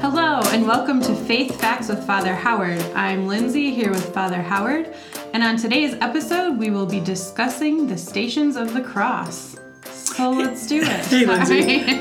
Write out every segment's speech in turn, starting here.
Hello, and welcome to Faith Facts with Father Howard. I'm Lindsay here with Father Howard, and on today's episode, we will be discussing the Stations of the Cross. So let's do it. Hey, Lindsay.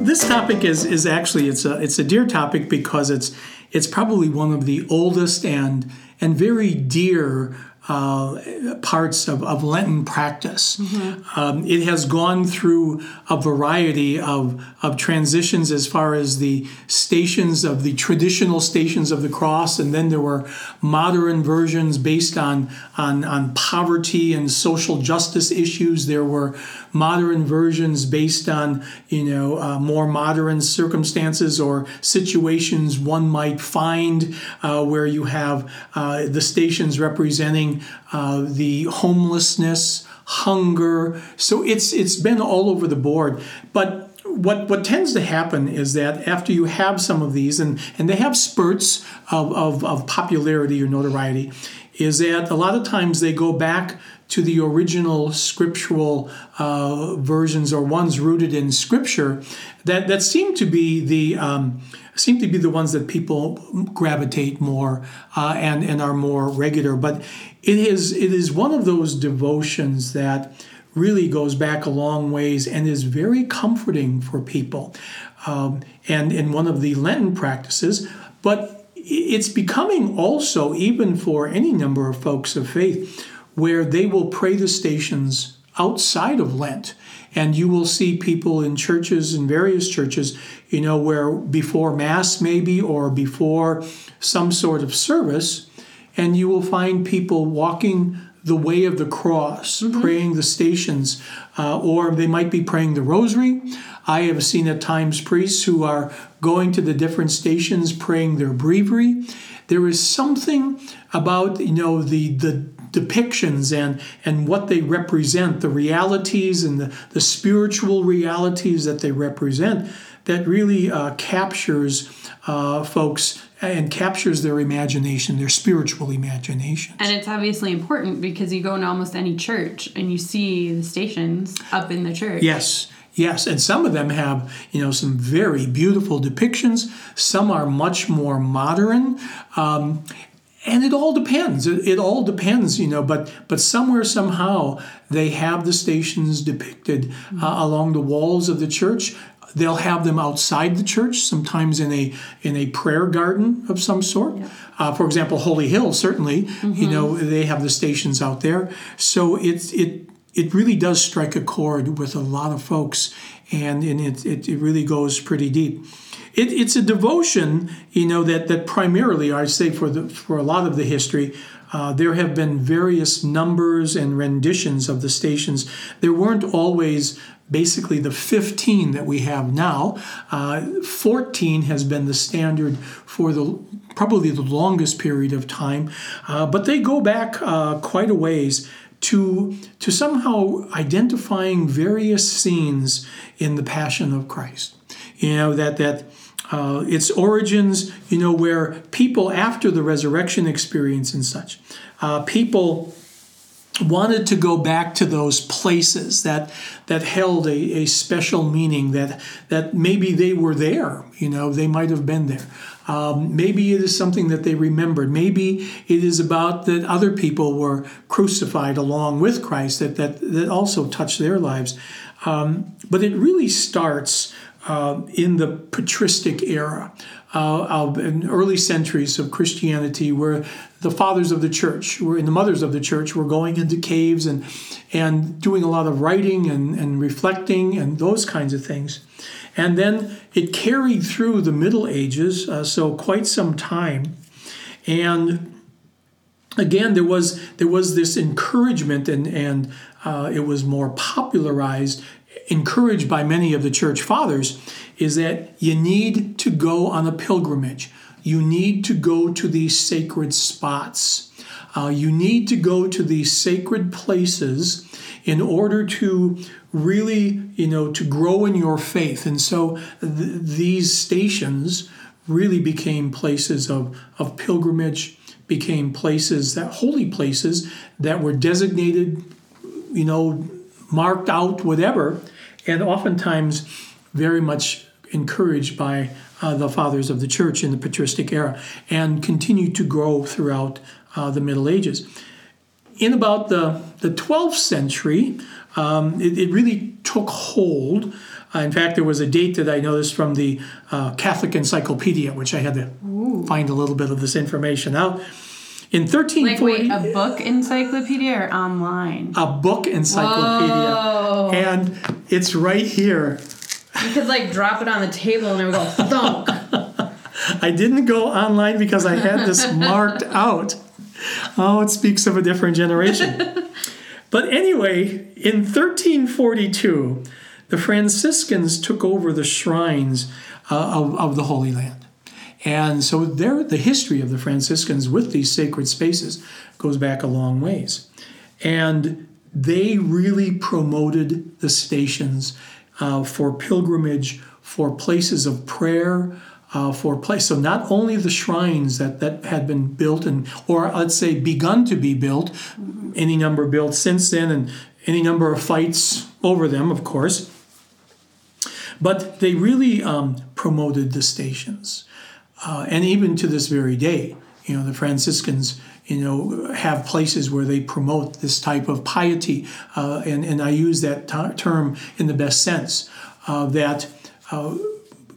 this topic is is actually it's a it's a dear topic because it's it's probably one of the oldest and and very dear uh, parts of, of Lenten practice. Mm-hmm. Um, it has gone through a variety of, of transitions as far as the stations of the traditional stations of the cross, and then there were modern versions based on, on, on poverty and social justice issues. There were modern versions based on you know uh, more modern circumstances or situations one might find uh, where you have uh, the stations representing uh, the homelessness hunger. So it's it's been all over the board. But what what tends to happen is that after you have some of these and and they have spurts of, of, of popularity or notoriety is that a lot of times they go back to the original scriptural uh, versions or ones rooted in scripture that, that seem to be the um, seem to be the ones that people gravitate more uh, and, and are more regular. But it is it is one of those devotions that really goes back a long ways and is very comforting for people. Um, and in one of the Lenten practices, but it's becoming also, even for any number of folks of faith, where they will pray the stations outside of Lent. And you will see people in churches, in various churches, you know, where before Mass maybe or before some sort of service, and you will find people walking the way of the cross, mm-hmm. praying the stations, uh, or they might be praying the rosary. I have seen at times priests who are going to the different stations praying their breviary. There is something about you know the the depictions and and what they represent, the realities and the, the spiritual realities that they represent, that really uh, captures uh, folks and captures their imagination, their spiritual imagination. And it's obviously important because you go in almost any church and you see the stations up in the church. Yes. Yes, and some of them have, you know, some very beautiful depictions. Some are much more modern, um, and it all depends. It, it, all depends, you know. But but somewhere somehow they have the stations depicted mm-hmm. uh, along the walls of the church. They'll have them outside the church, sometimes in a in a prayer garden of some sort. Yeah. Uh, for example, Holy Hill, certainly, mm-hmm. you know, they have the stations out there. So it's it it really does strike a chord with a lot of folks, and, and it, it, it really goes pretty deep. It, it's a devotion, you know, that, that primarily, I say for, the, for a lot of the history, uh, there have been various numbers and renditions of the stations. There weren't always basically the 15 that we have now. Uh, 14 has been the standard for the probably the longest period of time, uh, but they go back uh, quite a ways to, to somehow identifying various scenes in the Passion of Christ. You know, that, that uh, its origins, you know, where people after the resurrection experience and such, uh, people wanted to go back to those places that that held a, a special meaning that that maybe they were there you know they might have been there um, maybe it is something that they remembered. Maybe it is about that other people were crucified along with Christ that, that, that also touched their lives. Um, but it really starts uh, in the patristic era. Uh, of, in early centuries of Christianity, where the fathers of the church, were, and the mothers of the church, were going into caves and and doing a lot of writing and, and reflecting and those kinds of things. And then it carried through the Middle Ages, uh, so quite some time. And again, there was there was this encouragement, and and uh, it was more popularized, encouraged by many of the church fathers, is that you need to go on a pilgrimage. You need to go to these sacred spots. Uh, you need to go to these sacred places in order to really, you know, to grow in your faith. And so th- these stations really became places of, of pilgrimage, became places that holy places that were designated, you know, marked out, whatever, and oftentimes very much encouraged by uh, the fathers of the church in the patristic era and continued to grow throughout uh, the Middle Ages. In about the, the 12th century, um, it, it, really took hold. Uh, in fact, there was a date that I noticed from the uh, Catholic Encyclopedia, which I had to Ooh. find a little bit of this information out. In 1340, like wait, a book encyclopedia or online? A book encyclopedia, Whoa. and it's right here. You could like drop it on the table and it would go thunk. I didn't go online because I had this marked out. Oh, it speaks of a different generation. but anyway, in 1342, the Franciscans took over the shrines uh, of, of the Holy Land. And so there, the history of the Franciscans with these sacred spaces goes back a long ways. And they really promoted the stations uh, for pilgrimage, for places of prayer, uh, for place. So not only the shrines that, that had been built and or let's say begun to be built, any number built since then, and any number of fights over them, of course. But they really um, promoted the stations, uh, and even to this very day, you know, the Franciscans you know, have places where they promote this type of piety, uh, and, and I use that t- term in the best sense, uh, that uh,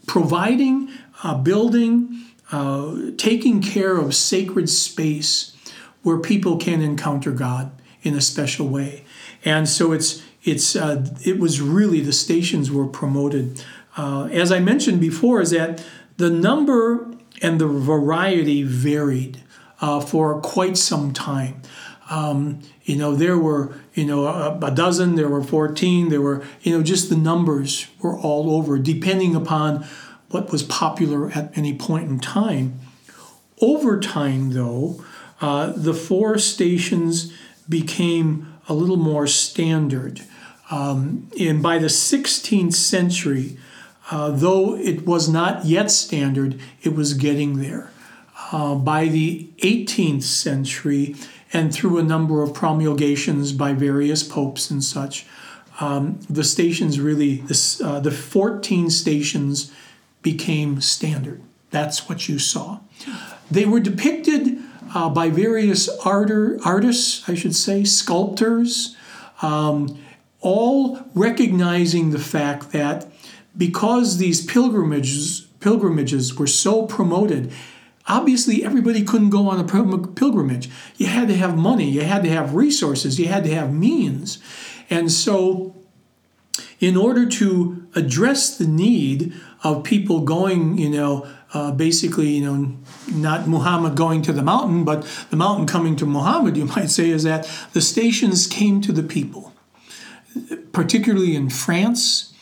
providing, uh, building, uh, taking care of sacred space where people can encounter God in a special way. And so it's, it's, it was really the stations were promoted. as I mentioned before, is that the number and the variety varied uh, for quite some time. Um, you know, there were, you know, a, a, dozen, there were 14, there were, you know, just the numbers were all over, depending upon what was popular at any point in time. Over time, though, uh, the four stations became a little more standard. Um, and by the 16th century, uh, though it was not yet standard, it was getting there uh, by the 18th century and through a number of promulgations by various popes and such, um, the stations really, this, uh, the 14 stations became standard. That's what you saw. They were depicted uh, by various arter, artists, I should say, sculptors, um, all recognizing the fact that because these pilgrimages pilgrimages were so promoted Obviously, everybody couldn't go on a pilgrimage. You had to have money, you had to have resources, you had to have means. And so, in order to address the need of people going, you know, uh, basically, you know, not Muhammad going to the mountain, but the mountain coming to Muhammad, you might say, is that the stations came to the people, particularly in France,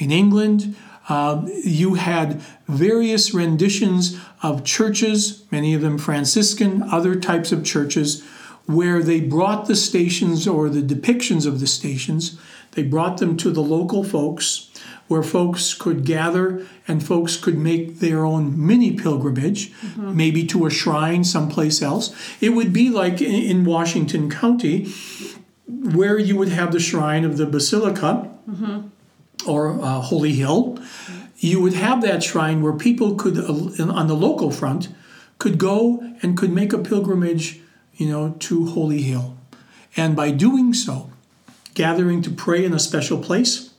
in England. Uh, you had various renditions of churches, many of them Franciscan, other types of churches, where they brought the stations or the depictions of the stations, they brought them to the local folks, where folks could gather and folks could make their own mini pilgrimage, mm-hmm. maybe to a shrine someplace else. It would be like in Washington County, where you would have the shrine of the Basilica. Mm-hmm or uh, Holy Hill, you would have that shrine where people could, uh, on the local front, could go and could make a pilgrimage, you know, to Holy Hill. And by doing so, gathering to pray in a special place,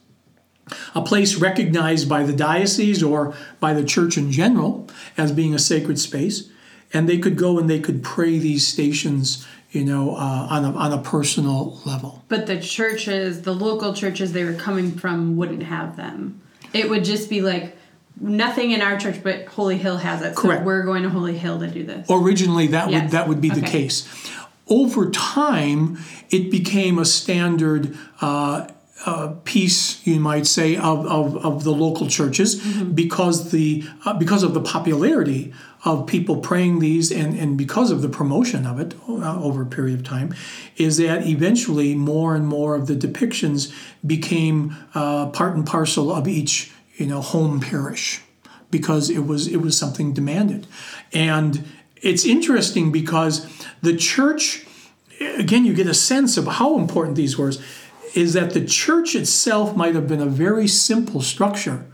a place recognized by the diocese or by the church in general as being a sacred space, and they could go and they could pray these stations you know, uh, on, a, on a personal level. But the churches, the local churches they were coming from, wouldn't have them. It would just be like, nothing in our church but Holy Hill has it. So Correct. we're going to Holy Hill to do this. Originally, that yes. would that would be okay. the case. Over time, it became a standard. Uh, uh, piece, you might say, of, of, of the local churches mm-hmm. because the uh, because of the popularity of people praying these and, and because of the promotion of it uh, over a period of time, is that eventually more and more of the depictions became uh, part and parcel of each you know home parish because it was it was something demanded, and it's interesting because the church again you get a sense of how important these were is that the church itself might have been a very simple structure.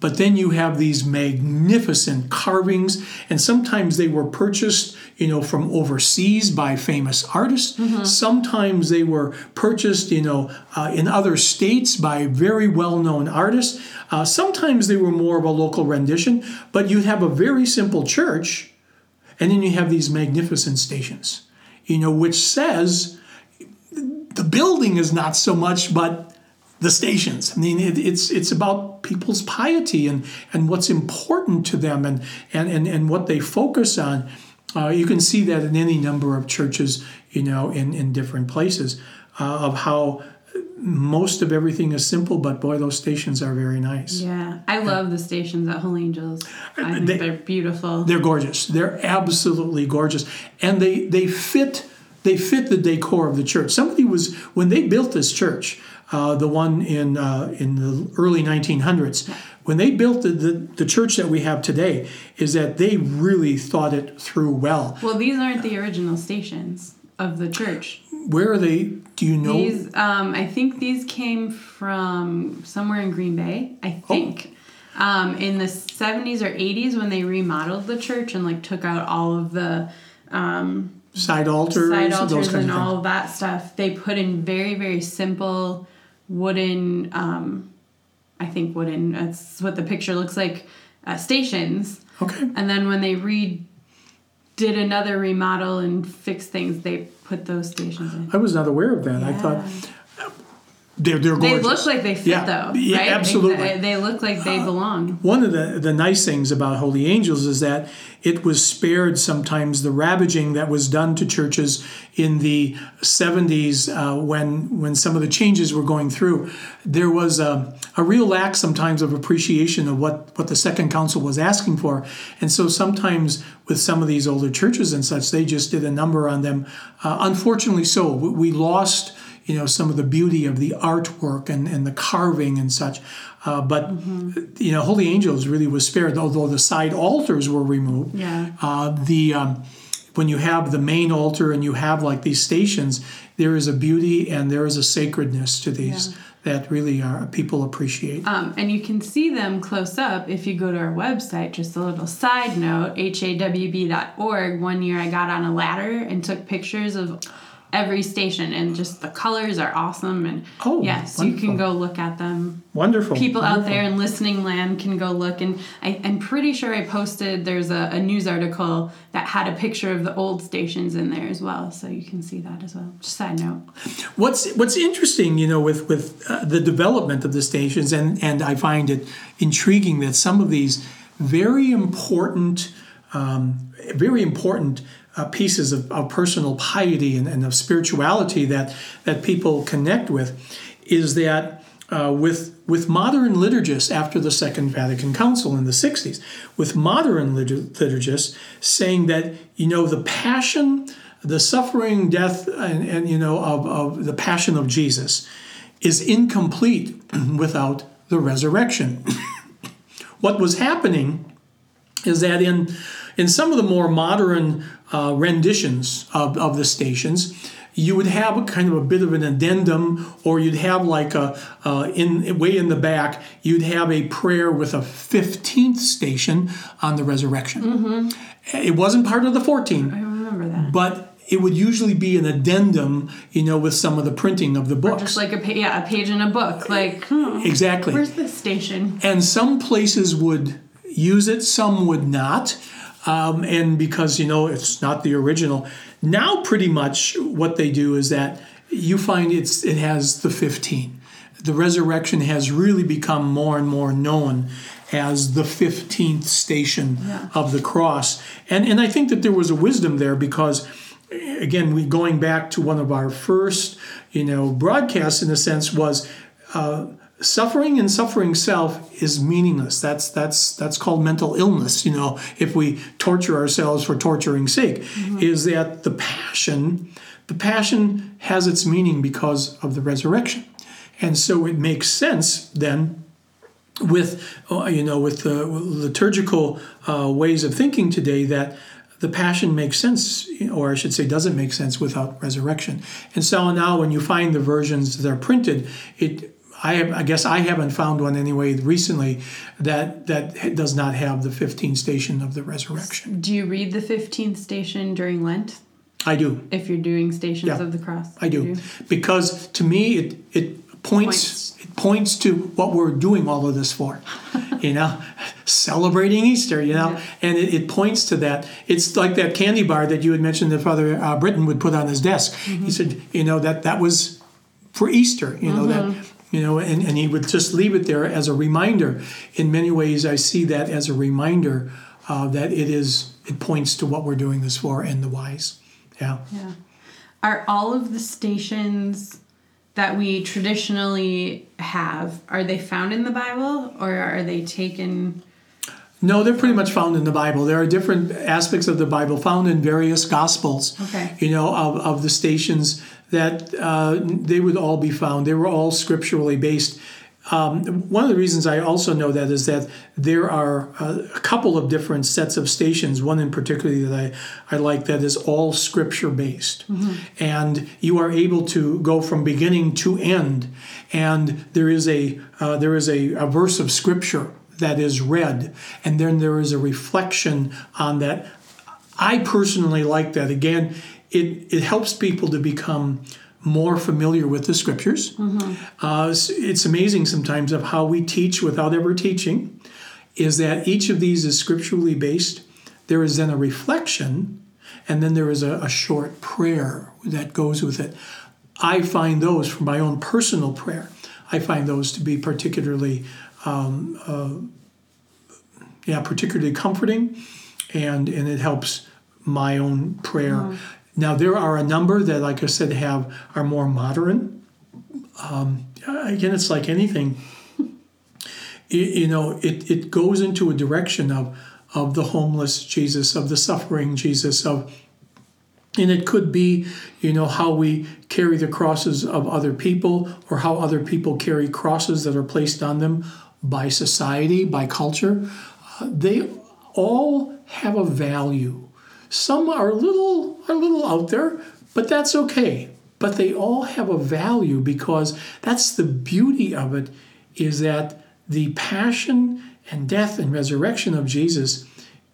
But then you have these magnificent carvings, and sometimes they were purchased, you know, from overseas by famous artists. Sometimes they were purchased, you know, uh, in other states by very well-known artists. Uh, sometimes they were more of a local rendition. But you have a very simple church, and then you have these magnificent stations, you know, which says the building is not so much, but the stations. I mean, it, it's it's about people's piety and and what's important to them and and and, and what they focus on. Uh, you can see that in any number of churches, you know, in in different places, uh, of how most of everything is simple, but boy, those stations are very nice. Yeah, I love the stations at Holy Angels. I think They- they, are beautiful. They're gorgeous. They're absolutely gorgeous, and they they fit they fit the decor of the church. Somebody was when they built this church, uh, the one in uh, in the early 1900s. When they built the, the, the church that we have today, is that they really thought it through well. well, these aren't the original stations of the church. Where are they? Do you know? These, um, I think these came from somewhere in Green Bay. I think. Um, in the 70s or 80s when they remodeled the church and like took out all of the um, side altars, side those altars and of all of that stuff. They put in very very simple wooden. Um, I think wooden. That's what the picture looks like. Uh, stations, Okay. and then when they re did another remodel and fixed things, they put those stations in. I was not aware of that. I thought they're they're gorgeous. They look like they fit Yeah, though, yeah, right? absolutely. They, they look like they belong. One of the, the nice things about Holy Angels is that it was spared sometimes the ravaging that was done to churches in the 70s uh, when when some of the changes were going through. There was a, a real lack sometimes of appreciation of what, what the Second Council was asking for. And so sometimes with some of these older churches and such, they just did a number on them. Uh, unfortunately so. We we lost you know some of the beauty of the artwork and, and the carving and such. Uh, but you know, Holy Angels really was spared, although the side altars were removed. Yeah. Uh, the um, when you have the main altar and you have like these stations, there is a beauty and there is a sacredness to these that really are people appreciate. Um, and you can see them close up if you go to our website. Just a little side note hawb.org. One year I got on a ladder and took pictures of every station, and just the colors are awesome. And Oh, yes, you can go look at them. Wonderful. People out there in listening land can go look. And I, I'm pretty sure I posted there's a, a news article that had a picture of the old stations in there as well. So you can see that as well. Just side note. What's what's interesting, you know, with with uh, the development of the stations, and and I find it intriguing that some of these very important, um, very important uh, pieces of, of personal piety and, and of spirituality that that people connect with, is that uh, with with modern liturgists after the Second Vatican Council in the '60s, with modern litur- liturgists saying that you know the passion the suffering, death, and, and you know of, of the passion of Jesus is incomplete without the resurrection. what was happening is that in in some of the more modern uh, renditions of, of the stations, you would have a kind of a bit of an addendum, or you'd have like a uh, in way in the back, you'd have a prayer with a fifteenth station on the resurrection. It wasn't part of the fourteen I remember that. but it would usually be an addendum, you know, with some of the printing of the books. Just like a pa- yeah, a page in a book. Like, hmm, exactly. where's this station? and some places would use it, some would not. Um, and because, you know, it's not the original. Now, pretty much what they do is that you find it's it has the 15. The resurrection has really become more and more known as the 15th station of the cross. And, and I think that there was a wisdom there because again, we going back to one of our first, you know, broadcasts in a sense was uh, suffering and suffering self is meaningless. That's that's that's called mental illness. You know, if we torture ourselves for torturing sake, is that the passion, the passion has its meaning because of the resurrection, and so it makes sense then with uh, you know with the liturgical uh, ways of thinking today that the passion makes sense, or I should say, doesn't make sense without resurrection. And so now, when you find the versions that are printed, it I, have, I guess I haven't found one anyway recently that that does not have the 15th station of the resurrection. Do you read the 15th station during Lent? I do. If you're doing Stations Yeah, of the Cross? I do. You Because to me, it, it points, it points to what we're doing all of this for. you know, celebrating Easter, you know, Yeah. and it, it points to that. It's like that candy bar that you had mentioned that Father uh, Britton would put on his desk. He said, you know, that that was for Easter, you know, that, you know, and, and he would just leave it there as a reminder. In many ways, I see that as a reminder uh, that it is, it points to what we're doing this for and the whys Yeah. Yeah. Are all of the stations that we traditionally have, are they found in the Bible or are they taken? No, they're pretty much found in the Bible. There are different aspects of the Bible found in various Gospels. Okay. You know, of, of the stations that uh, they would all be found. They were all scripturally based. Um, one of the reasons I also know that is that there are uh, a couple of different sets of stations. One in particular that I, I like that is all scripture based. And you are able to go from beginning to end. And there is a, uh, there is a, a verse of scripture that is read, and then there is a reflection on that. I personally like that. Again, it, it helps people to become more familiar with the scriptures. Mm-hmm. Uh, it's, amazing sometimes of how we teach without ever teaching, is that each of these is scripturally based. There is then a reflection, and then there is a, a short prayer that goes with it. I find those for my own personal prayer. I find those to be particularly um, uh, yeah, particularly comforting, and and it helps my own prayer. Mm-hmm. Now there are a number that, like I said, have are more modern. Um, again, it's like anything. You, you know, it, it goes into a direction of of the homeless Jesus, of the suffering Jesus, of and it could be, you know, how we carry the crosses of other people or how other people carry crosses that are placed on them by society, by culture. Uh, they all have a value. Some are a little are a little out there, but that's okay. But they all have a value because that's the beauty of it is that the passion and death and resurrection of Jesus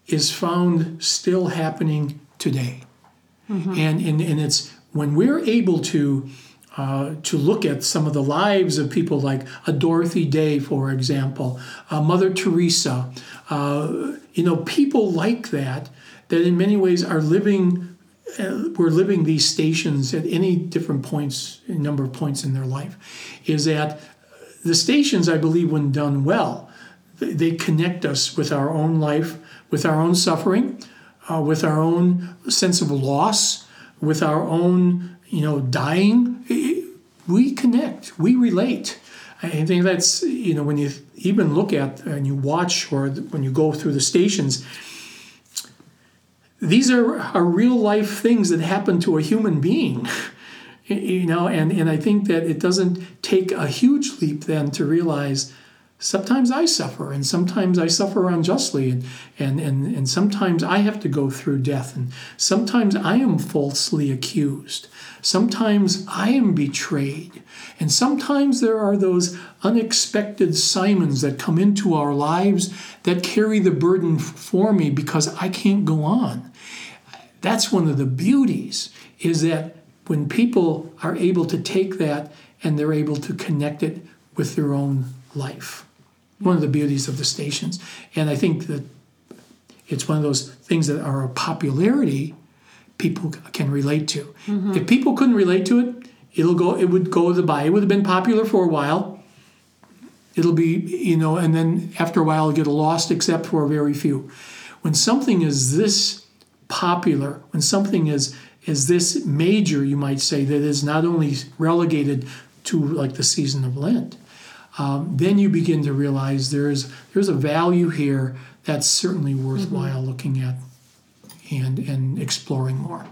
is found still happening today and, and and it's when we're able to uh, to look at some of the lives of people like a Dorothy Day, for example, uh, Mother Teresa, uh, you know, people like that that in many ways are living. Uh, we're living these stations at any different points, number of points in their life. Is that the stations, I believe, when done well, they- they connect us with our own life, with our own suffering, uh, with our own sense of loss, with our own, you know, dying. We connect, we relate. I think that's, you know, when you even look at and you watch or when you go through the stations, these are, are real life things that happen to a human being. You know, and, and I think that it doesn't take a huge leap then to realize sometimes I suffer and sometimes I suffer unjustly and, and, and, and sometimes I have to go through death and sometimes I am falsely accused. Sometimes I am betrayed. And sometimes there are those unexpected Simons that come into our lives that carry the burden for me because I can't go on. That's one of the beauties is that when people are able to take that and they're able to connect it with their own life. One of the beauties of the stations. And I think that it's one of those things that are a popularity people can relate to. Mm-hmm. If people couldn't relate to it, it'll go it would go to the by. It would have been popular for a while. It'll be, you know, and then after a while it'll get lost except for a very few. When something is this popular, when something is is this major, you might say, that is not only relegated to like the season of Lent, um, then you begin to realize there's there's a value here that's certainly worthwhile looking at and and exploring more.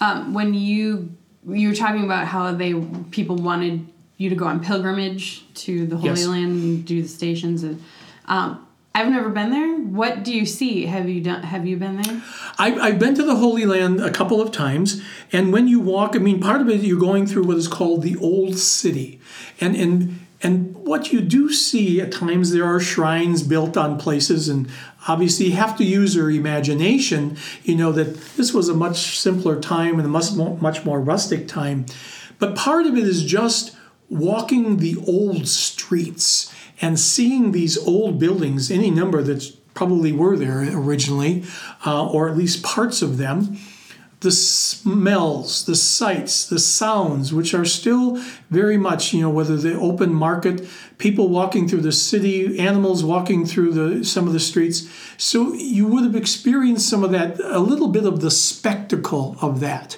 Um, when you you were talking about how they people wanted you to go on pilgrimage to the Holy Yes. Land and do the stations, and um, I've never been there. What do you see? Have you done? Have you been there? I, I've been to the Holy Land a couple of times, and when you walk, I mean, part of it you're going through what is called the Old City, and and and what you do see at times there are shrines built on places, and obviously you have to use your imagination. You know that this was a much simpler time and a much more, much more rustic time, but part of it is just walking the old streets and seeing these old buildings, any number that probably were there originally, uh, or at least parts of them, the smells, the sights, the sounds, which are still very much, you know, whether the open market, people walking through the city, animals walking through the some of the streets. So you would have experienced some of that, a little bit of the spectacle of that.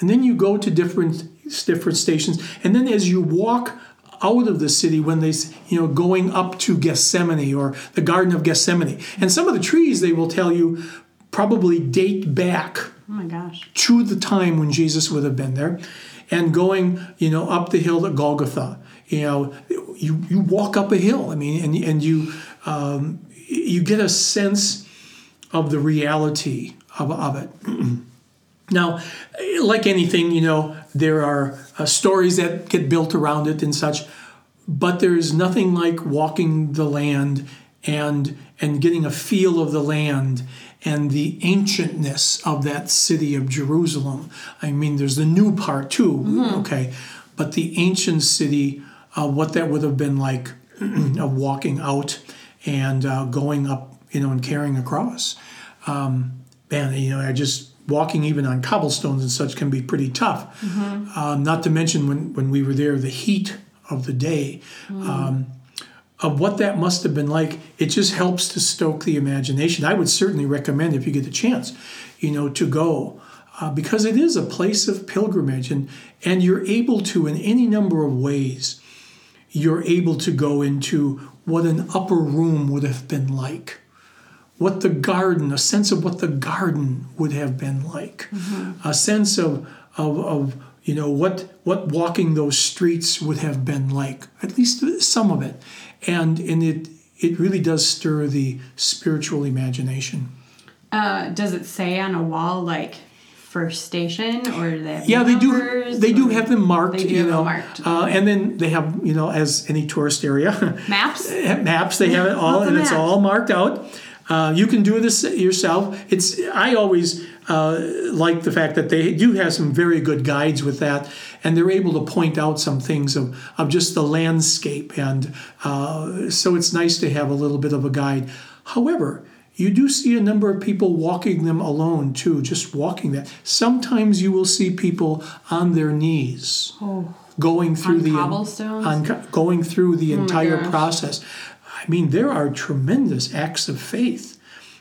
And then you go to different different stations, and then as you walk out of the city when they you know going up to Gethsemane or the Garden of Gethsemane. And some of the trees they will tell you probably date back oh my gosh to the time when Jesus would have been there and going you know up the hill to Golgotha. You know you you walk up a hill. I mean and and you um, you get a sense of the reality of, of it. Now, like anything, you know, there are uh, stories that get built around it and such, but there's nothing like walking the land and and getting a feel of the land and the ancientness of that city of Jerusalem. I mean, there's the new part too, mm-hmm. okay, but the ancient city, uh, what that would have been like of walking out and uh, going up, you know, and carrying a cross. Um, man, you know, I just walking even on cobblestones and such can be pretty tough. Mm-hmm. Um, not to mention when, when we were there, the heat of the day. Mm. Um, of what that must have been like, it just helps to stoke the imagination. I would certainly recommend if you get the chance, you know, to go. Uh, because it is a place of pilgrimage and, and you're able to in any number of ways you're able to go into what an upper room would have been like what the garden, a sense of what the garden would have been like, mm-hmm. a sense of, of, of you know what what walking those streets would have been like, at least some of it, and and it it really does stir the spiritual imagination. Uh, does it say on a wall like first station or they yeah they do they do have them marked you know marked. Uh, and then they have you know as any tourist area maps maps they have it all and it's all marked out uh, you can do this yourself. It's I always uh, like the fact that they do have some very good guides with that, and they're able to point out some things of, of just the landscape, and uh, so it's nice to have a little bit of a guide. However, you do see a number of people walking them alone too, just walking that. Sometimes you will see people on their knees. Oh going through on the cobblestones? on, going through the oh entire process. I mean, there are tremendous acts of faith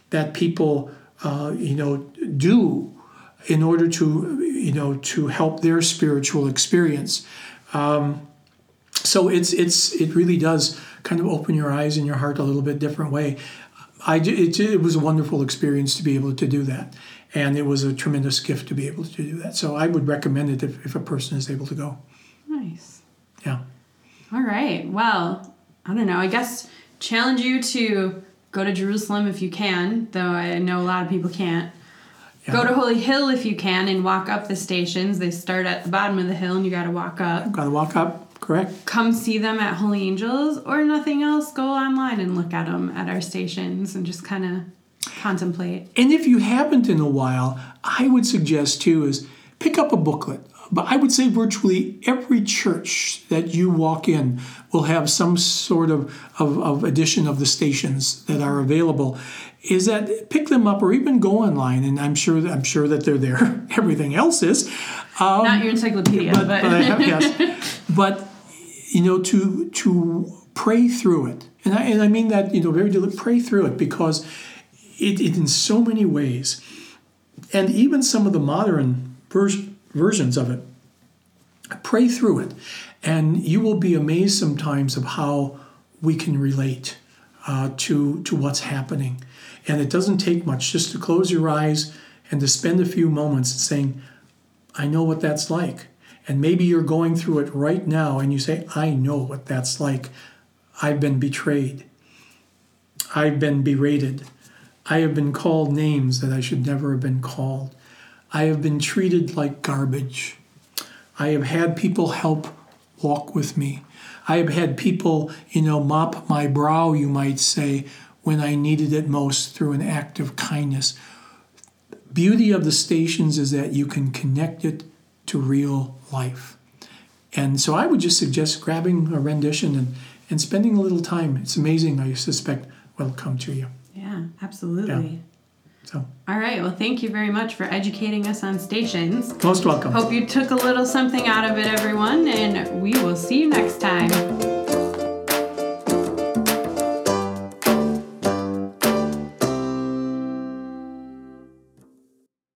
that people, uh, you know, do in order to, you know, to help their spiritual experience. Um, so it's it's it really does kind of open your eyes and your heart a little bit different way. I it, it was a wonderful experience to be able to do that, and it was a tremendous gift to be able to do that. So I would recommend it if, if a person is able to go. Nice. Yeah. All right. Well, I don't know. I guess challenge you to go to Jerusalem if you can, though I know a lot of people can't. Yeah. Go to Holy Hill if you can and walk up the stations. They start at the bottom of the hill and you got to walk up. Got to walk up, correct. Come see them at Holy Angels or nothing else, go online and look at them at our stations and just kind of contemplate. And if you haven't in a while, I would suggest too is pick up a booklet but I would say virtually every church that you walk in will have some sort of, of, of edition of the stations that are available. Is that pick them up or even go online, and I'm sure I'm sure that they're there. Everything else is um, not your encyclopedia, but, but. but I have, yes. but you know to to pray through it, and I and I mean that you know very deliberately pray through it because it, it in so many ways, and even some of the modern versions versions of it. Pray through it, and you will be amazed sometimes of how we can relate uh, to, to what's happening. And it doesn't take much just to close your eyes and to spend a few moments saying, I know what that's like. And maybe you're going through it right now and you say, I know what that's like. I've been betrayed. I've been berated. I have been called names that I should never have been called. I have been treated like garbage. I have had people help walk with me. I have had people, you know, mop my brow, you might say, when I needed it most through an act of kindness. Beauty of the stations is that you can connect it to real life. And so I would just suggest grabbing a rendition and, and spending a little time. It's amazing, I suspect, will come to you. Yeah, absolutely. So, All right. Well, thank you very much for educating us on stations. most welcome. Hope you took a little something out of it, everyone, and we will see you next time.